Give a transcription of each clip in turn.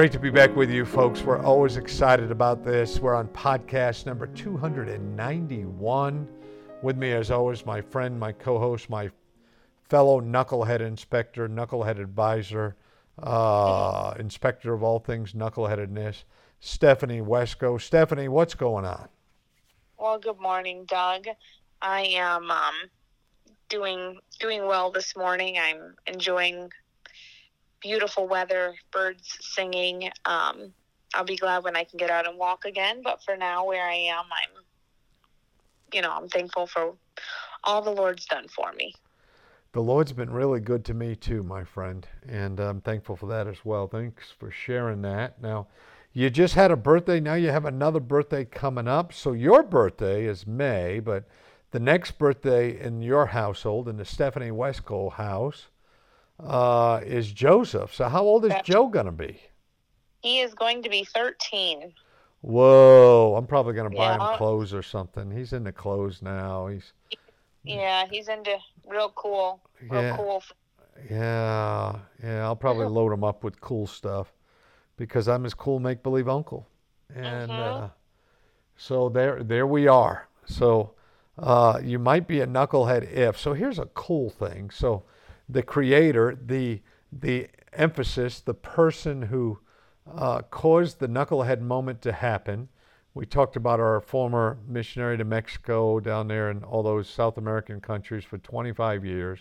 Great to be back with you, folks. We're always excited about this. We're on podcast number 291. With me, as always, my friend, my co host, my fellow knucklehead inspector, knucklehead advisor, uh, inspector of all things knuckleheadedness, Stephanie Wesco. Stephanie, what's going on? Well, good morning, Doug. I am um, doing doing well this morning. I'm enjoying beautiful weather, birds singing. Um, I'll be glad when I can get out and walk again. But for now, where I am, I'm, you know, I'm thankful for all the Lord's done for me. The Lord's been really good to me too, my friend, and I'm thankful for that as well. Thanks for sharing that. Now, you just had a birthday. Now you have another birthday coming up. So your birthday is May, but the next birthday in your household, in the Stephanie Wesco house, uh, is Joseph. So how old is Joe going to be? He is going to be 13. Whoa, I'm probably going to buy yeah. him clothes or something. He's into clothes now. He's Yeah, he's into real cool. Real yeah. cool. Yeah. Yeah, I'll probably load him up with cool stuff because I'm his cool make believe uncle. And mm-hmm. uh, so there there we are. So uh, you might be a knucklehead if. So here's a cool thing. So the creator, the the emphasis, the person who uh, caused the knucklehead moment to happen. We talked about our former missionary to Mexico down there in all those South American countries for 25 years,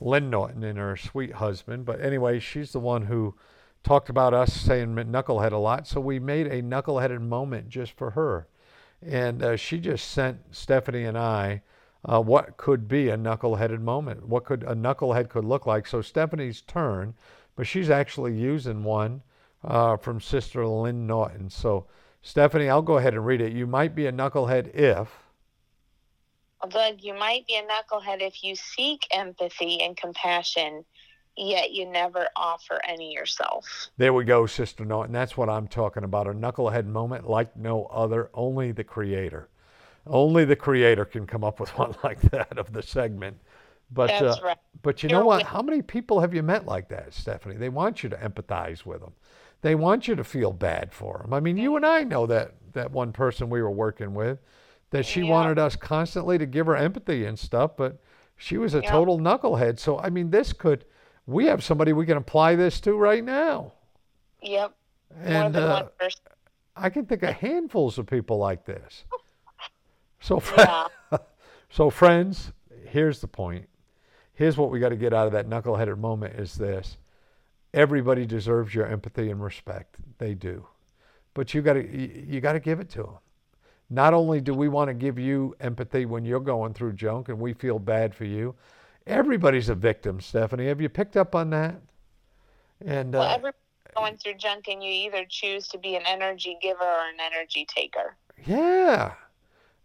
Lynn Norton and her sweet husband. But anyway, she's the one who talked about us saying knucklehead a lot. So we made a knuckleheaded moment just for her. And uh, she just sent Stephanie and I uh, what could be a knuckleheaded moment, what could a knucklehead could look like. So Stephanie's turn, but she's actually using one uh, from Sister Lynn Norton. So Stephanie, I'll go ahead and read it. You might be a knucklehead if. Doug, you might be a knucklehead if you seek empathy and compassion, yet you never offer any yourself. There we go, Sister Norton. That's what I'm talking about. A knucklehead moment like no other, only the Creator. Only the creator can come up with one like that of the segment. But uh, right. but you know what? How many people have you met like that, Stephanie? They want you to empathize with them. They want you to feel bad for them. I mean, you and I know that that one person we were working with, that she yeah. wanted us constantly to give her empathy and stuff, but she was a yeah. total knucklehead. So I mean, this could we have somebody we can apply this to right now. Yep. And uh, I can think of handfuls of people like this. So, yeah. so friends, here's the point. Here's what we got to get out of that knuckleheaded moment is this. Everybody deserves your empathy and respect. They do. But you got to you got to give it to them. Not only do we want to give you empathy when you're going through junk and we feel bad for you, everybody's a victim, Stephanie. Have you picked up on that? And well, uh, everybody's going through junk and you either choose to be an energy giver or an energy taker. Yeah.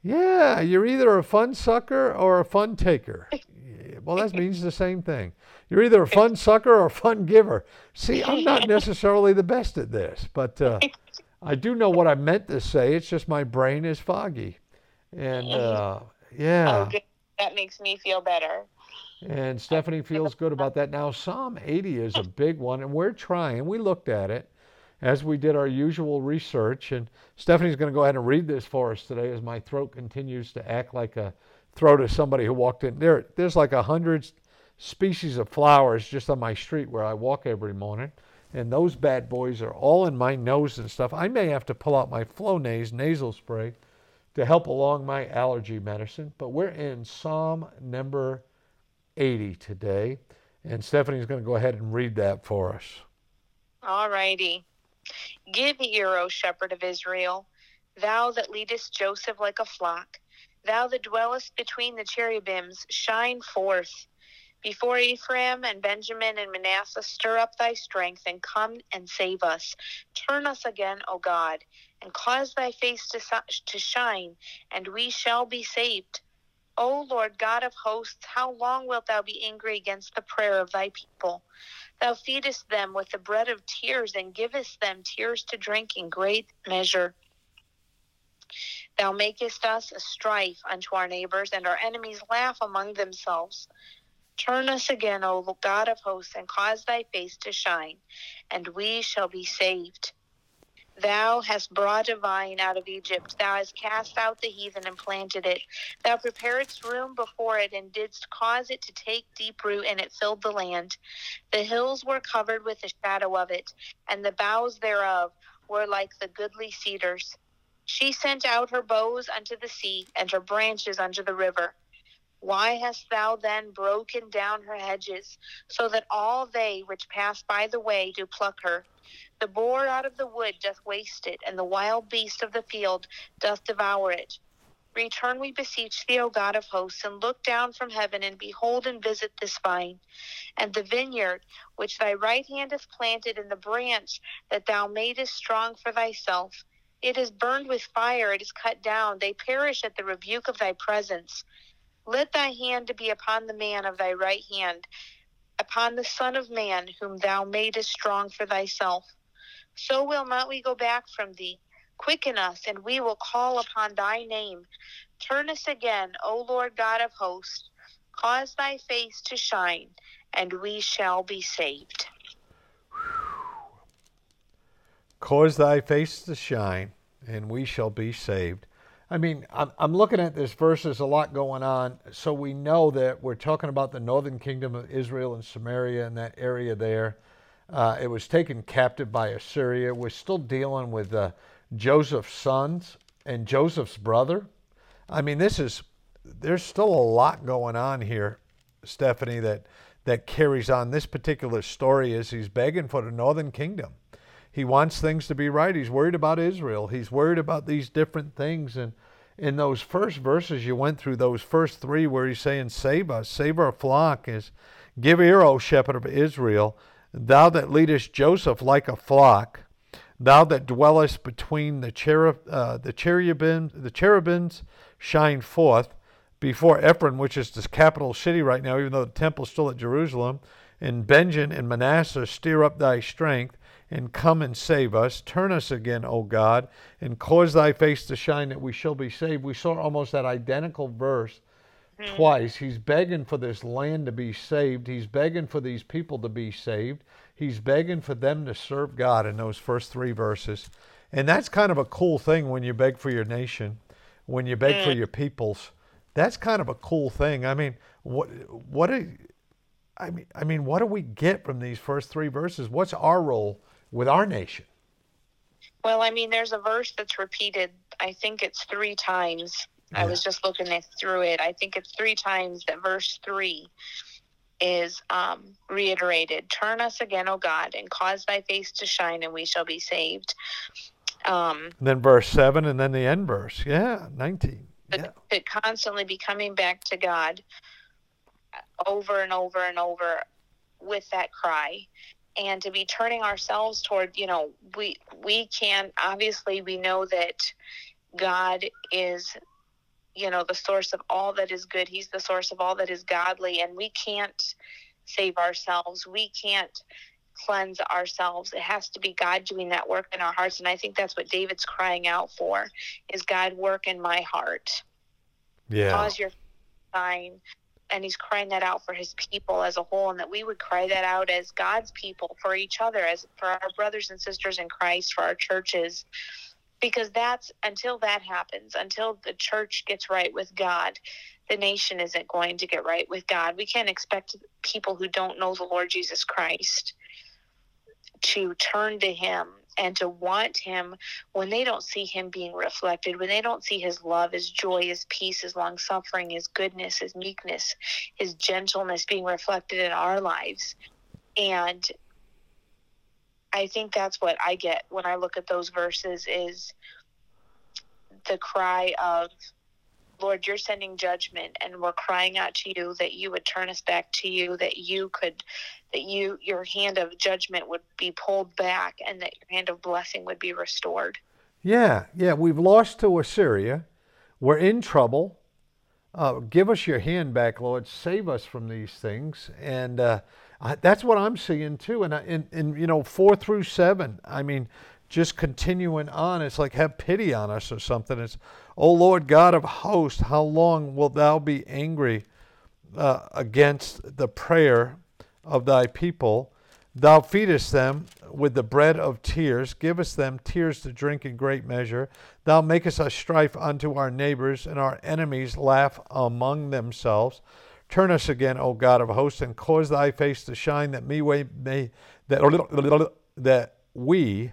Yeah, you're either a fun sucker or a fun taker. Well, that means the same thing. You're either a fun sucker or a fun giver. See, I'm not necessarily the best at this, but uh, I do know what I meant to say. It's just my brain is foggy. And uh, yeah. Oh, that makes me feel better. And Stephanie feels good about that. Now, Psalm 80 is a big one, and we're trying. We looked at it as we did our usual research. And Stephanie's going to go ahead and read this for us today as my throat continues to act like a throat of somebody who walked in. There, there's like a hundred species of flowers just on my street where I walk every morning. And those bad boys are all in my nose and stuff. I may have to pull out my Flonase nasal spray to help along my allergy medicine. But we're in Psalm number 80 today. And Stephanie's going to go ahead and read that for us. All righty. Give ear, O shepherd of Israel, thou that leadest Joseph like a flock. Thou that dwellest between the cherubims, shine forth. Before Ephraim and Benjamin and Manasseh, stir up thy strength and come and save us. Turn us again, O God, and cause thy face to, to shine, and we shall be saved. O Lord God of hosts, how long wilt thou be angry against the prayer of thy people? Thou feedest them with the bread of tears and givest them tears to drink in great measure. Thou makest us a strife unto our neighbors, and our enemies laugh among themselves. Turn us again, O God of hosts, and cause thy face to shine, and we shall be saved. Thou hast brought a vine out of Egypt. Thou hast cast out the heathen and planted it. Thou preparedst room before it and didst cause it to take deep root, and it filled the land. The hills were covered with the shadow of it, and the boughs thereof were like the goodly cedars. She sent out her boughs unto the sea, and her branches unto the river. Why hast thou then broken down her hedges, so that all they which pass by the way do pluck her? The boar out of the wood doth waste it, and the wild beast of the field doth devour it. Return, we beseech thee, O God of hosts, and look down from heaven, and behold and visit this vine, and the vineyard which thy right hand hath planted, and the branch that thou madest strong for thyself. It is burned with fire, it is cut down, they perish at the rebuke of thy presence. Let thy hand be upon the man of thy right hand, upon the Son of Man, whom thou madest strong for thyself. So will not we go back from thee. Quicken us, and we will call upon thy name. Turn us again, O Lord God of hosts. Cause thy face to shine, and we shall be saved. Cause thy face to shine, and we shall be saved. I mean, I'm, I'm looking at this verse, there's a lot going on. So we know that we're talking about the northern kingdom of Israel and Samaria and that area there. Uh, it was taken captive by Assyria. We're still dealing with uh, Joseph's sons and Joseph's brother. I mean, this is, there's still a lot going on here, Stephanie, that, that carries on. This particular story is he's begging for the northern kingdom. He wants things to be right. He's worried about Israel. He's worried about these different things. And in those first verses you went through, those first three where he's saying, Save us, save our flock, is give ear, O shepherd of Israel, thou that leadest Joseph like a flock, thou that dwellest between the cherub, uh, the cherubims, the cherubims shine forth before Ephraim, which is the capital city right now, even though the temple is still at Jerusalem, and Benjamin and Manasseh stir up thy strength and come and save us. Turn us again, O God, and cause thy face to shine that we shall be saved. We saw almost that identical verse mm-hmm. twice. He's begging for this land to be saved, he's begging for these people to be saved, he's begging for them to serve God in those first three verses. And that's kind of a cool thing when you beg for your nation, when you beg mm. for your peoples. That's kind of a cool thing. I mean, what what I mean, I mean, what do we get from these first three verses? What's our role with our nation? Well, I mean, there's a verse that's repeated. I think it's three times. Yeah. I was just looking through it. I think it's three times that verse three is um, reiterated. Turn us again, O God, and cause thy face to shine, and we shall be saved. Um, then verse seven, and then the end verse. Yeah, nineteen. Yeah. It constantly be coming back to God over and over and over with that cry and to be turning ourselves toward you know we we can obviously we know that god is you know the source of all that is good. He's the source of all that is godly and we can't save ourselves. We can't cleanse ourselves. It has to be god doing that work in our hearts and i think that's what david's crying out for is god work in my heart. Yeah. Cause your sign. And he's crying that out for his people as a whole and that we would cry that out as god's people for each other as for our brothers and sisters in christ for our churches because that's until that happens until the church gets right with god the nation isn't going to get right with god we can't expect people who don't know the lord jesus christ to turn to him and to want him when they don't see him being reflected, when they don't see his love, his joy, his peace, his long suffering, his goodness, his meekness, his gentleness being reflected in our lives. And I think that's what I get when I look at those verses is the cry of Lord, you're sending judgment and we're crying out to you that you would turn us back to you, that you could that you your hand of judgment would be pulled back and that your hand of blessing would be restored. Yeah, yeah, we've lost to Assyria. We're in trouble. Uh, give us your hand back, Lord. Save us from these things. And uh, I, that's what I'm seeing too. And, in, in, you know, four through seven, I mean, just continuing on, it's like have pity on us or something. It's, O Lord God of hosts, how long wilt thou be angry uh, against the prayer of thy people? Thou feedest them with the bread of tears, givest them tears to drink in great measure. Thou makest us strife unto our neighbors, and our enemies laugh among themselves. Turn us again, O God of hosts, and cause thy face to shine, that me may that that we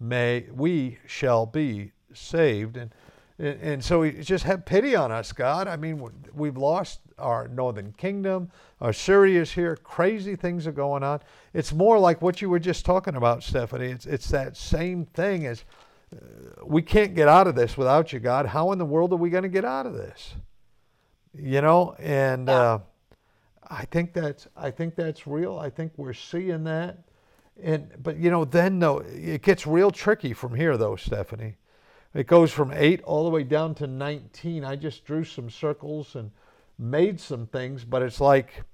may we shall be saved. And and so just have pity on us, God. I mean, we've lost our northern kingdom. Assyria's here. Crazy things are going on. It's more like what you were just talking about, Stephanie. It's, it's that same thing as uh, we can't get out of this without you, God. How in the world are we going to get out of this? You know, and uh, I think that's I think that's real. I think we're seeing that. And but you know, then though it gets real tricky from here though, Stephanie it goes from 8 all the way down to 19. I just drew some circles and made some things, but it's like,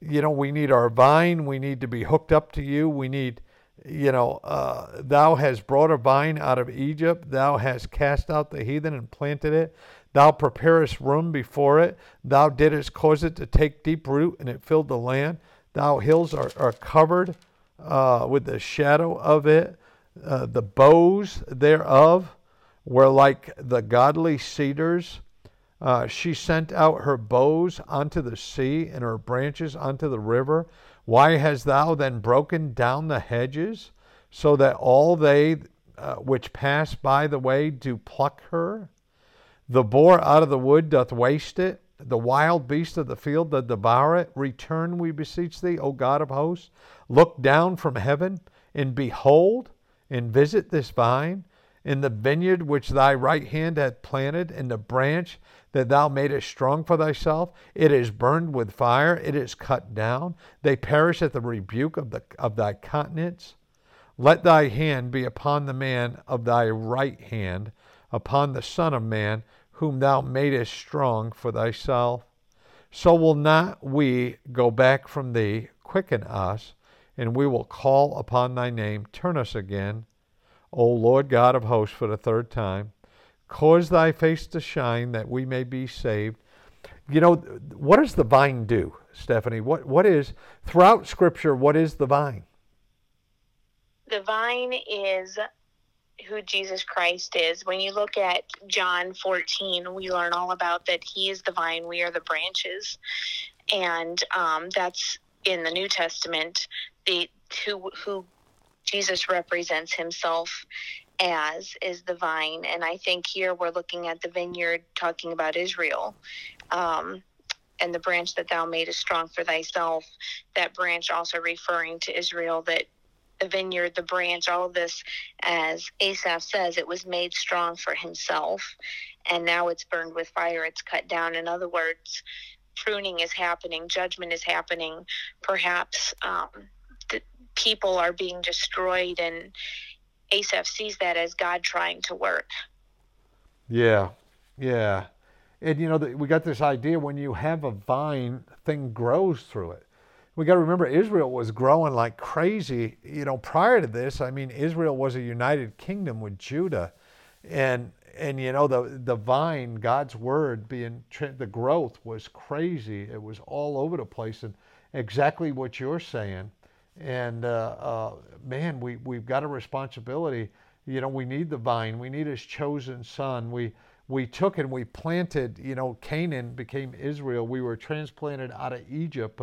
you know, we need our vine. We need to be hooked up to you. We need, you know, uh, thou has brought a vine out of Egypt. Thou hast cast out the heathen and planted it. Thou preparest room before it. Thou didst cause it to take deep root, and it filled the land. Thou hills are, are covered uh, with the shadow of it. Uh, the boughs thereof were like the godly cedars. Uh, she sent out her boughs unto the sea and her branches unto the river. Why hast thou then broken down the hedges, so that all they uh, which pass by the way do pluck her? The boar out of the wood doth waste it. The wild beast of the field doth devour it. Return, we beseech thee, O God of hosts. Look down from heaven and behold and visit this vine in the vineyard which thy right hand hath planted, in the branch that thou madest strong for thyself. It is burned with fire, it is cut down. They perish at the rebuke of, the, of thy countenance. Let thy hand be upon the man of thy right hand, upon the Son of Man, whom thou madest strong for thyself. So will not we go back from thee, quicken us, and we will call upon thy name. Turn us again O Lord God of hosts, for the third time. Cause thy face to shine that we may be saved. You know, what does the vine do, Stephanie? What, what is, throughout Scripture, what is the vine? The vine is who Jesus Christ is. When you look at John 14, we learn all about that He is the vine, we are the branches. And um, that's in the New Testament. The who who Jesus represents himself as is the vine. And I think here we're looking at the vineyard talking about Israel. Um, and the branch that thou madest strong for thyself, that branch also referring to Israel, that the vineyard, the branch, all of this, as Asaph says, it was made strong for himself, and now it's burned with fire, it's cut down. In other words, pruning is happening, judgment is happening, perhaps um, people are being destroyed and Asaph sees that as God trying to work. Yeah, yeah. And you know, we got this idea when you have a vine, thing grows through it. We got to remember Israel was growing like crazy. You know, prior to this, I mean, Israel was a united kingdom with Judah, and and you know the the vine, God's word being the growth was crazy. It was all over the place, and exactly what you're saying. And uh, uh, man, we, we've got a responsibility. You know, we need the vine. We need his chosen son. We, we took and we planted, you know, Canaan became Israel. We were transplanted out of Egypt,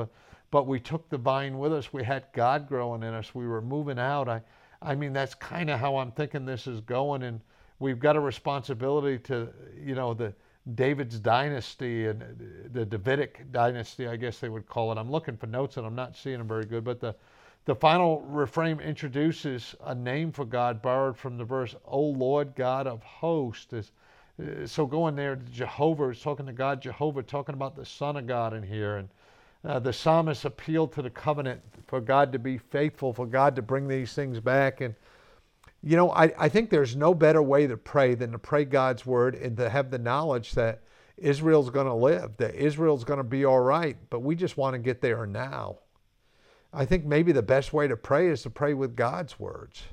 but, we took the vine with us. We had God growing in us. We were moving out. I, I mean, that's kind of how I'm thinking this is going. And we've got a responsibility to, you know, the David's dynasty and the Davidic dynasty, I guess they would call it. I'm looking for notes and I'm not seeing them very good, but the the final refrain introduces a name for God borrowed from the verse, O Lord God of hosts. Is uh, so going there Jehovah is talking to God, Jehovah talking about the Son of God in here, and uh, the psalmist appealed to the covenant for God to be faithful, for God to bring these things back. And, you know, I, I think there's no better way to pray than to pray God's word and to have the knowledge that Israel's going to live, that Israel's going to be all right, but we just want to get there now. I think maybe the best way to pray is to pray with God's words.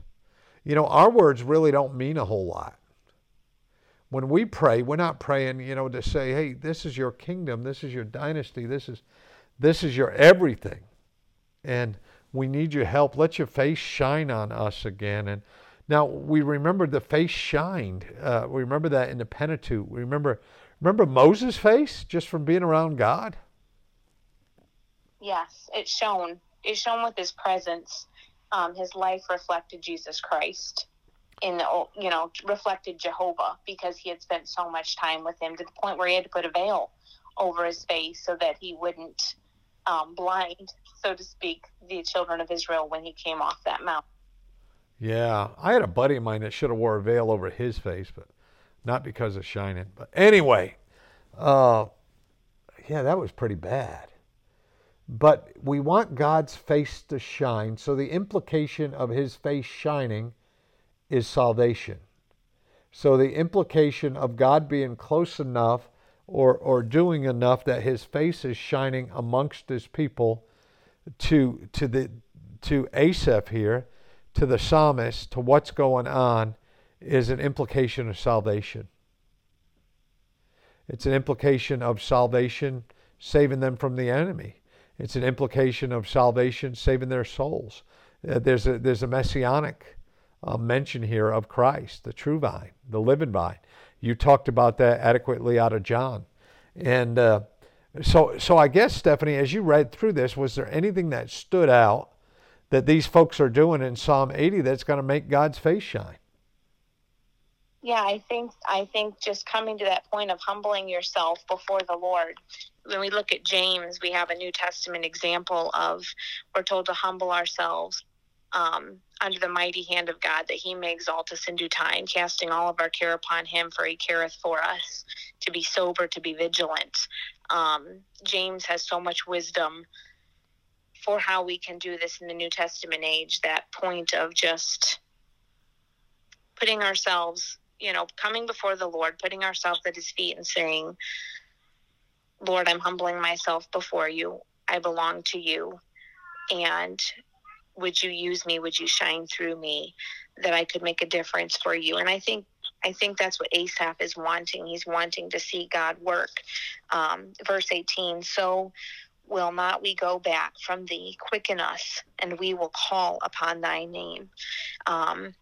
You know, our words really don't mean a whole lot. When we pray, we're not praying, you know, to say, hey, this is your kingdom, this is your dynasty, this is this is your everything. And we need your help. Let your face shine on us again. And now we remember the face shined. Uh, we remember that in the Pentateuch. We remember remember Moses' face just from being around God. Yes, it shone. It shone with his presence. Um, his life reflected Jesus Christ. In the you know reflected Jehovah because he had spent so much time with him to the point where he had to put a veil over his face so that he wouldn't um, blind, so to speak, the children of Israel when he came off that mount. Yeah, I had a buddy of mine that should have wore a veil over his face, but not because of shining. But anyway, uh, yeah, that was pretty bad. But we want God's face to shine, so the implication of his face shining is salvation. So the implication of God being close enough or, or doing enough that his face is shining amongst his people to, to, the, to Asaph here, to the psalmist, to what's going on, is an implication of salvation. It's an implication of salvation saving them from the enemy. It's an implication of salvation saving their souls. Uh, there's, a, there's a messianic uh, mention here of Christ, the true vine, the living vine. You talked about that adequately out of John. And uh, so, so I guess, Stephanie, as you read through this, was there anything that stood out that these folks are doing in Psalm 80 that's going to make God's face shine? Yeah, I think I think just coming to that point of humbling yourself before the Lord. When we look at James, we have a New Testament example of we're told to humble ourselves um, under the mighty hand of God, that he may exalt us in due time, casting all of our care upon him, for he careth for us, to be sober, to be vigilant. Um, James has so much wisdom for how we can do this in the New Testament age, that point of just putting ourselves, you know, coming before the Lord, putting ourselves at his feet and saying, Lord, I'm humbling myself before you. I belong to you. And would you use me? Would you shine through me that i could make a difference for you? And i think i think that's what asaph is wanting. He's wanting to see god work um, verse 18 so will not we go back from thee quicken us and we will call upon thy name. Um,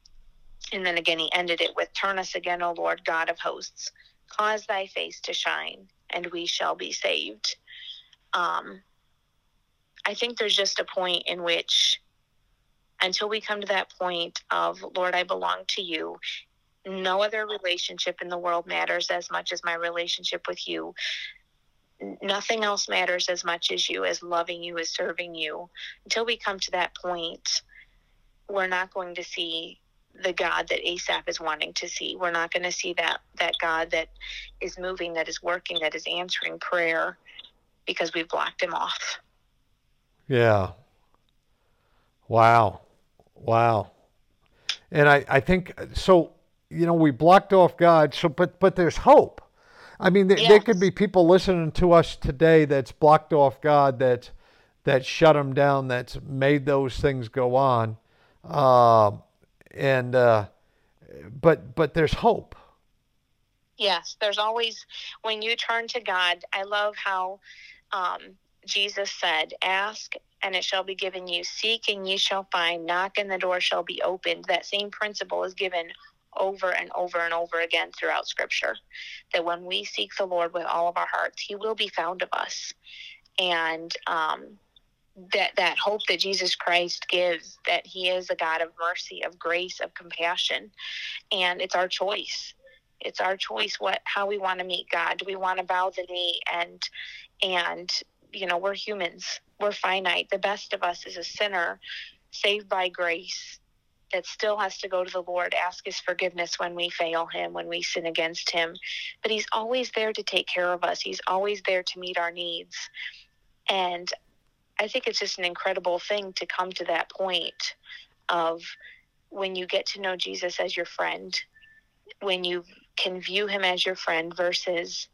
and then again he ended it with turn us again o lord god of hosts. Cause thy face to shine and we shall be saved. Um, i think there's just a point in which until we come to that point of, Lord, I belong to you. No other relationship in the world matters as much as my relationship with you. Nothing else matters as much as you, as loving you, as serving you. Until we come to that point, we're not going to see the God that Asaph is wanting to see. We're not going to see that that God that is moving, that is working, that is answering prayer because we've blocked him off. Yeah. Wow. Wow. And I, I think so, you know, we blocked off God, so but but there's hope. I mean, there, yes. there could be people listening to us today that's blocked off God, that's that shut them down, that's made those things go on, uh, and uh, but but there's hope. Yes, there's always when you turn to God. I love how um, Jesus said, "Ask and it shall be given you. Seek and ye shall find. Knock and the door shall be opened. That same principle is given over and over and over again throughout Scripture. That when we seek the Lord with all of our hearts, He will be found of us. And um, that that hope that Jesus Christ gives, that He is a God of mercy, of grace, of compassion, and it's our choice. It's our choice what how we want to meet God. Do we want to bow the knee and and you know we're humans we're finite. The best of us is a sinner saved by grace that still has to go to the Lord, ask his forgiveness when we fail him, when we sin against him. But he's always there to take care of us. He's always there to meet our needs. And I think it's just an incredible thing to come to that point of when you get to know Jesus as your friend, when you can view him as your friend versus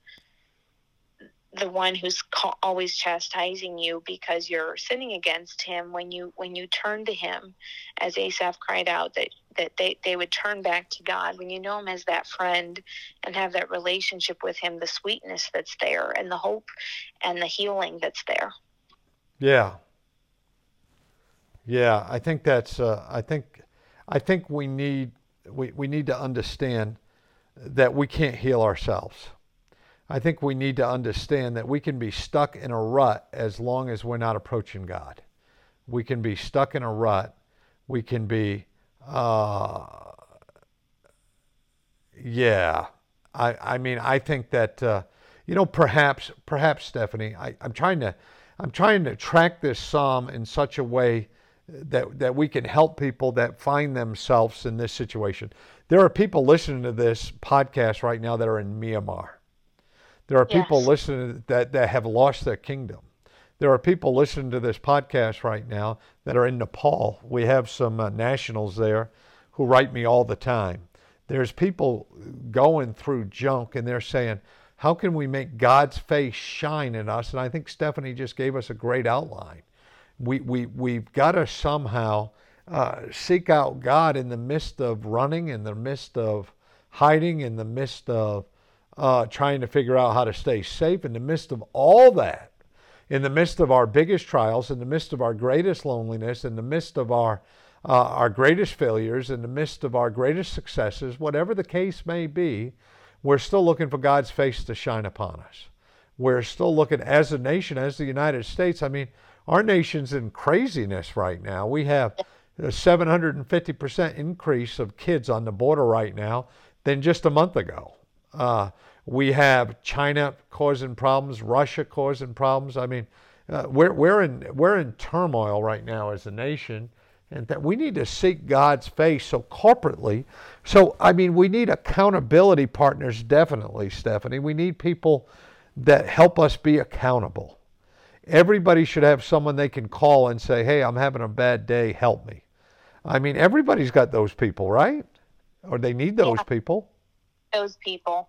the one who's ca- always chastising you because you're sinning against him when you when you turn to him as asaph cried out that that they, they would turn back to god when you know him as that friend and have that relationship with him the sweetness that's there and the hope and the healing that's there. Yeah. Yeah i think that's uh, i think i think we need we, we need to understand that we can't heal ourselves I think we need to understand that we can be stuck in a rut as long as we're not approaching God. We can be stuck in a rut. We can be, uh, yeah. I, I mean, I think that, uh, you know, perhaps, perhaps Stephanie, I, I'm trying to, I'm trying to track this psalm in such a way that that we can help people that find themselves in this situation. There are people listening to this podcast right now that are in Myanmar. There are people listening that, that have lost their kingdom. There are people listening to this podcast right now that are in Nepal. We have some uh, nationals there who write me all the time. There's people going through junk and they're saying, how can we make God's face shine in us? And I think Stephanie just gave us a great outline. We, we, we've got to somehow uh, seek out God in the midst of running, in the midst of hiding, in the midst of uh, trying to figure out how to stay safe in the midst of all that, in the midst of our biggest trials, in the midst of our greatest loneliness, in the midst of our uh, our greatest failures, in the midst of our greatest successes, whatever the case may be, we're still looking for God's face to shine upon us. We're still looking as a nation, as the United States. I mean, our nation's in craziness right now. We have a 750% increase of kids on the border right now than just a month ago. Uh, we have China causing problems, Russia causing problems. I mean, uh, we're, we're, in, we're in turmoil right now as a nation, and that we need to seek God's face so corporately. So, I mean, we need accountability partners, definitely, Stephanie. We need people that help us be accountable. Everybody should have someone they can call and say, hey, I'm having a bad day, help me. I mean, everybody's got those people, right? Or they need those yeah. people those people.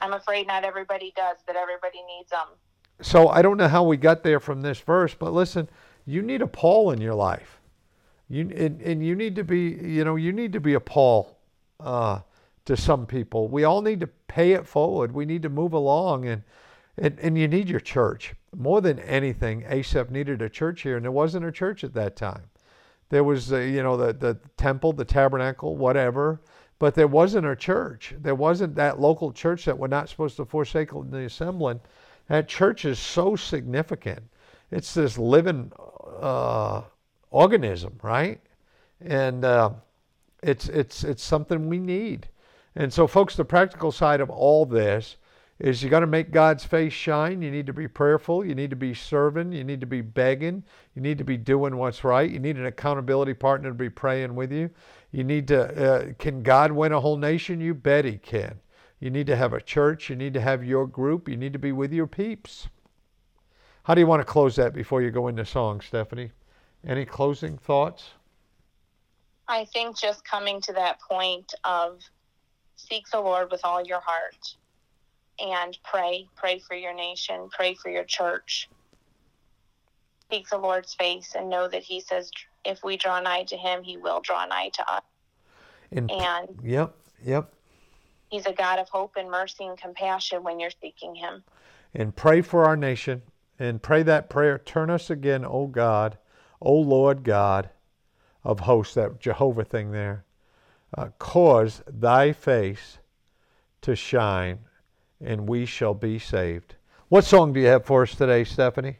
I'm afraid not everybody does, but everybody needs them. So I don't know how we got there from this verse, but listen, you need a Paul in your life. You and, and you need to be, you know, you need to be a Paul uh, to some people. We all need to pay it forward. We need to move along, and and, and you need your church more than anything. Asaph needed a church here, and there wasn't a church at that time. There was, uh, you know, the the temple, the tabernacle, whatever but there wasn't a church. There wasn't that local church that we're not supposed to forsake in the assembling. That church is so significant. It's this living uh, organism, right? And uh, it's it's it's something we need. And so, folks, the practical side of all this is you got to make God's face shine. You need to be prayerful. You need to be serving. You need to be begging. You need to be doing what's right. You need an accountability partner to be praying with you. You need to, uh, can God win a whole nation? You bet He can. You need to have a church. You need to have your group. You need to be with your peeps. How do you want to close that before you go into song, Stephanie? Any closing thoughts? I think just coming to that point of seek the Lord with all your heart and pray. Pray for your nation. Pray for your church. Seek the Lord's face and know that He says if we draw nigh to him, he will draw nigh to us. And, and yep, yep. He's a God of hope and mercy and compassion when you're seeking him. And pray for our nation and pray that prayer. Turn us again, O God, O Lord God of hosts, that Jehovah thing there. Uh, cause thy face to shine, and we shall be saved. What song do you have for us today, Stephanie?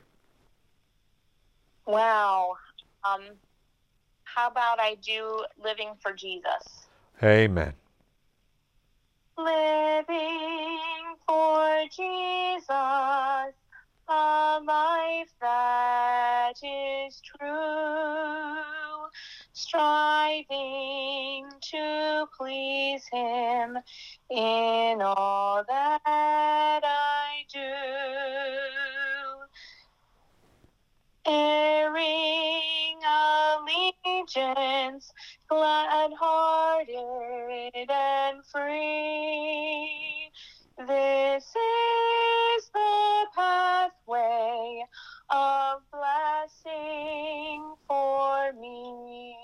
Wow. Um, how about I do Living for Jesus? Amen. Living for Jesus, a life that is true, striving to please Him in all that I do. Allegiance, glad hearted and free. This is the pathway of blessing for me.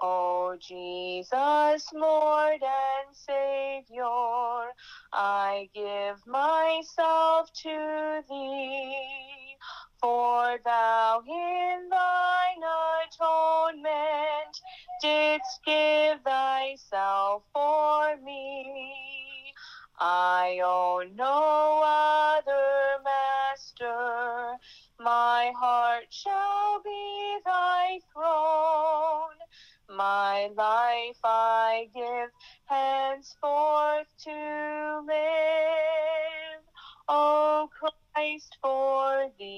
O Jesus, Lord and Savior, I give myself to thee, for thou thine atonement didst give thyself for me. I own no other master. My heart shall be thy throne. My life I give henceforth to live. O Christ, for thee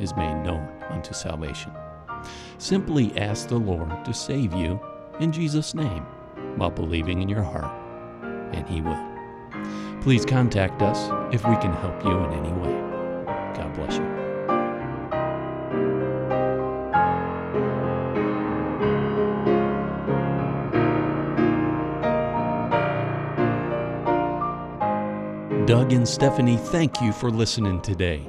is made known unto salvation. Simply ask the Lord to save you in Jesus' name while believing in your heart, and He will. Please contact us if we can help you in any way. God bless you. Doug and Stephanie, thank you for listening today.